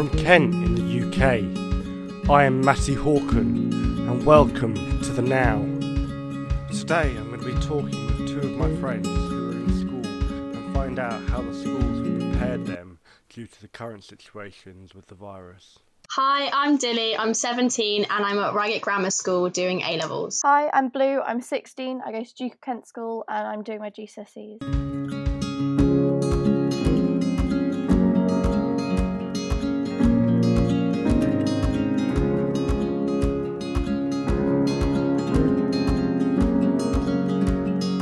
From Kent in the UK, I am Matty Horkan, and welcome to the Now. Today I'm going to be talking with two of my friends who are in school and find out how the schools have prepared them due to the current situations with the virus. Hi, I'm Dilly. I'm 17 and I'm at Reigate Grammar School doing A levels. Hi, I'm Blue. I'm 16. I go to Duke of Kent School and I'm doing my GCSEs.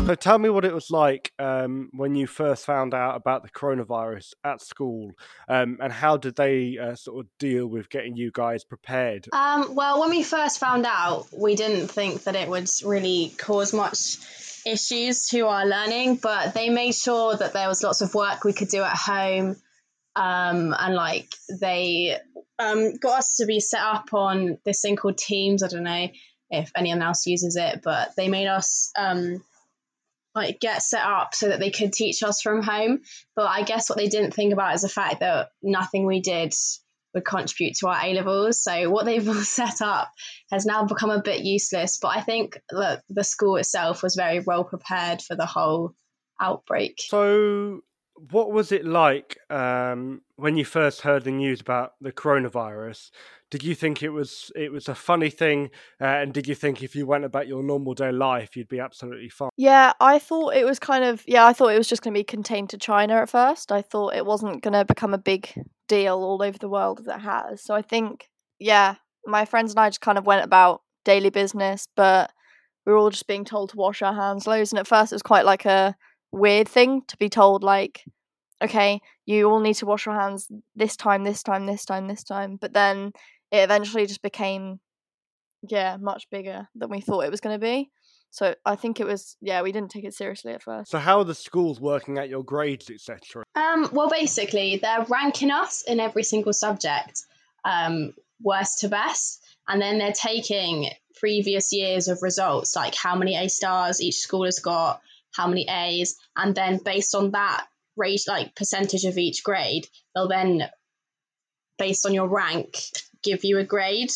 So tell me what it was like um, when you first found out about the coronavirus at school, um, and how did they uh, sort of deal with getting you guys prepared? Um, well, when we first found out, we didn't think that it would really cause much issues to our learning, but they made sure that there was lots of work we could do at home, um, and like they um, got us to be set up on this thing called Teams. I don't know if anyone else uses it, but they made us um, like get set up so that they could teach us from home. But I guess what they didn't think about is the fact that nothing we did would contribute to our A levels. So what they've all set up has now become a bit useless. But I think that the school itself was very well prepared for the whole outbreak. So what was it like um, when you first heard the news about the coronavirus? Did you think it was it was a funny thing, uh, and did you think if you went about your normal day life, you'd be absolutely fine? Yeah, I thought it was kind of yeah, I thought it was just going to be contained to China at first. I thought it wasn't going to become a big deal all over the world as it has. So I think yeah, my friends and I just kind of went about daily business, but we were all just being told to wash our hands loads. And at first, it was quite like a weird thing to be told like okay you all need to wash your hands this time this time this time this time but then it eventually just became yeah much bigger than we thought it was going to be so i think it was yeah we didn't take it seriously at first So how are the schools working at your grades, etc.? Um, well, basically, they're ranking us in every single subject, um, worst to best, and then they're taking previous years of results, like how many A stars each school has got, how many A's, and then based on that rate, like percentage of each grade, they'll then, based on your rank, give you a grade.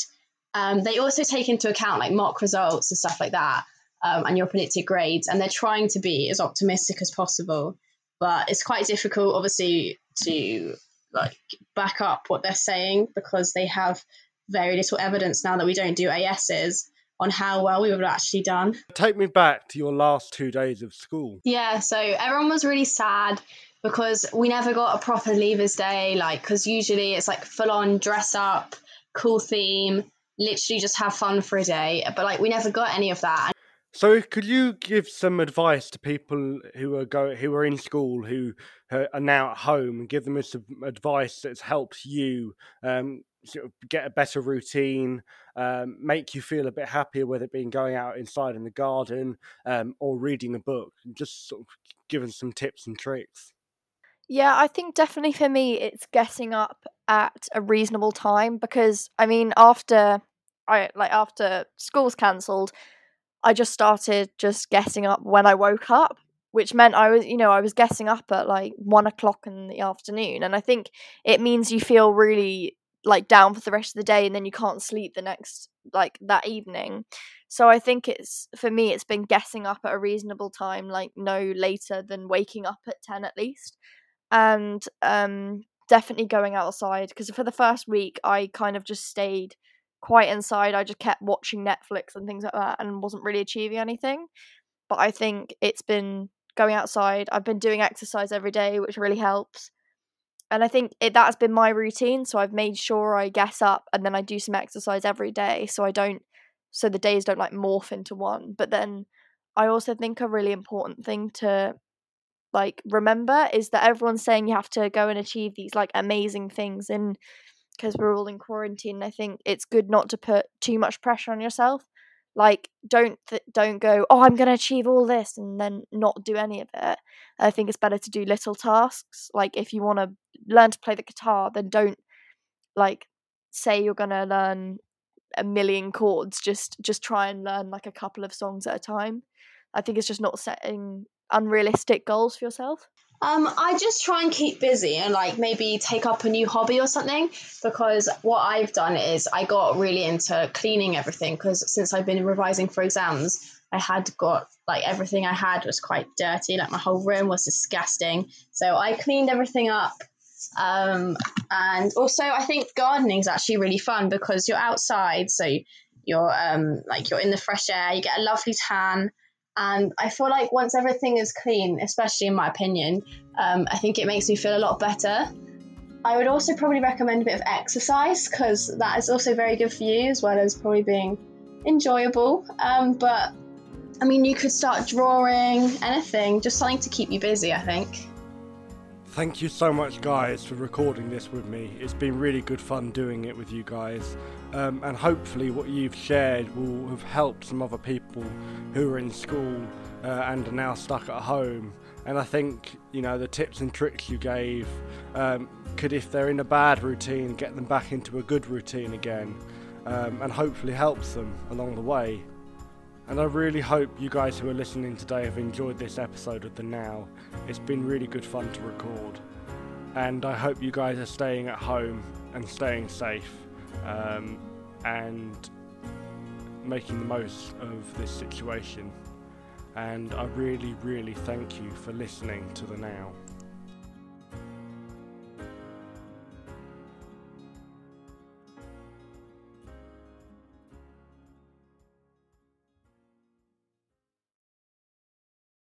Um, they also take into account like mock results and stuff like that, um, and your predicted grades, and they're trying to be as optimistic as possible. But it's quite difficult, obviously, to like back up what they're saying because they have very little evidence now that we don't do ASs on how well we would have actually done. Take me back to your last two days of school. Yeah, so everyone was really sad because we never got a proper Leavers Day, like, because usually it's like full on dress up, cool theme, literally just have fun for a day. But like, we never got any of that. So, could you give some advice to people who are go who are in school who are now at home, and give them some advice that's helped you um, sort of get a better routine, um, make you feel a bit happier, whether it being going out inside in the garden um, or reading a book, just sort of giving some tips and tricks. Yeah, I think definitely for me it's getting up at a reasonable time because I mean after I like after school's cancelled, I just started just getting up when I woke up, which meant I was you know I was getting up at like one o'clock in the afternoon, and I think it means you feel really like down for the rest of the day, and then you can't sleep the next like that evening. So I think it's for me it's been getting up at a reasonable time, like no later than waking up at ten at least and um, definitely going outside because for the first week I kind of just stayed quite inside. I just kept watching Netflix and things like that and wasn't really achieving anything. But I think it's been going outside. I've been doing exercise every day, which really helps. And I think it, that has been my routine. So I've made sure I get up and then I do some exercise every day. So I don't, so the days don't like morph into one. But then I also think a really important thing to like remember is that everyone's saying you have to go and achieve these like amazing things and because we're all in quarantine i think it's good not to put too much pressure on yourself like don't th- don't go oh i'm going to achieve all this and then not do any of it i think it's better to do little tasks like if you want to learn to play the guitar then don't like say you're going to learn a million chords just just try and learn like a couple of songs at a time i think it's just not setting unrealistic goals for yourself? Um, I just try and keep busy and like maybe take up a new hobby or something because what I've done is I got really into cleaning everything because since I've been revising for exams, I had got like everything I had was quite dirty, like my whole room was disgusting. So I cleaned everything up. Um, and also, I think gardening is actually really fun because you're outside, so you're um, like you're in the fresh air, you get a lovely tan and I feel like once everything is clean, especially in my opinion, um, I think it makes me feel a lot better. I would also probably recommend a bit of exercise because that is also very good for you as well as probably being enjoyable. Um, but I mean, you could start drawing, anything, just something to keep you busy, I think. Thank you so much, guys, for recording this with me. It's been really good fun doing it with you guys. Um, and hopefully, what you've shared will have helped some other people who are in school uh, and are now stuck at home. And I think, you know, the tips and tricks you gave um, could, if they're in a bad routine, get them back into a good routine again um, and hopefully helps them along the way. And I really hope you guys who are listening today have enjoyed this episode of The Now. It's been really good fun to record. And I hope you guys are staying at home and staying safe um, and making the most of this situation. And I really, really thank you for listening to The Now.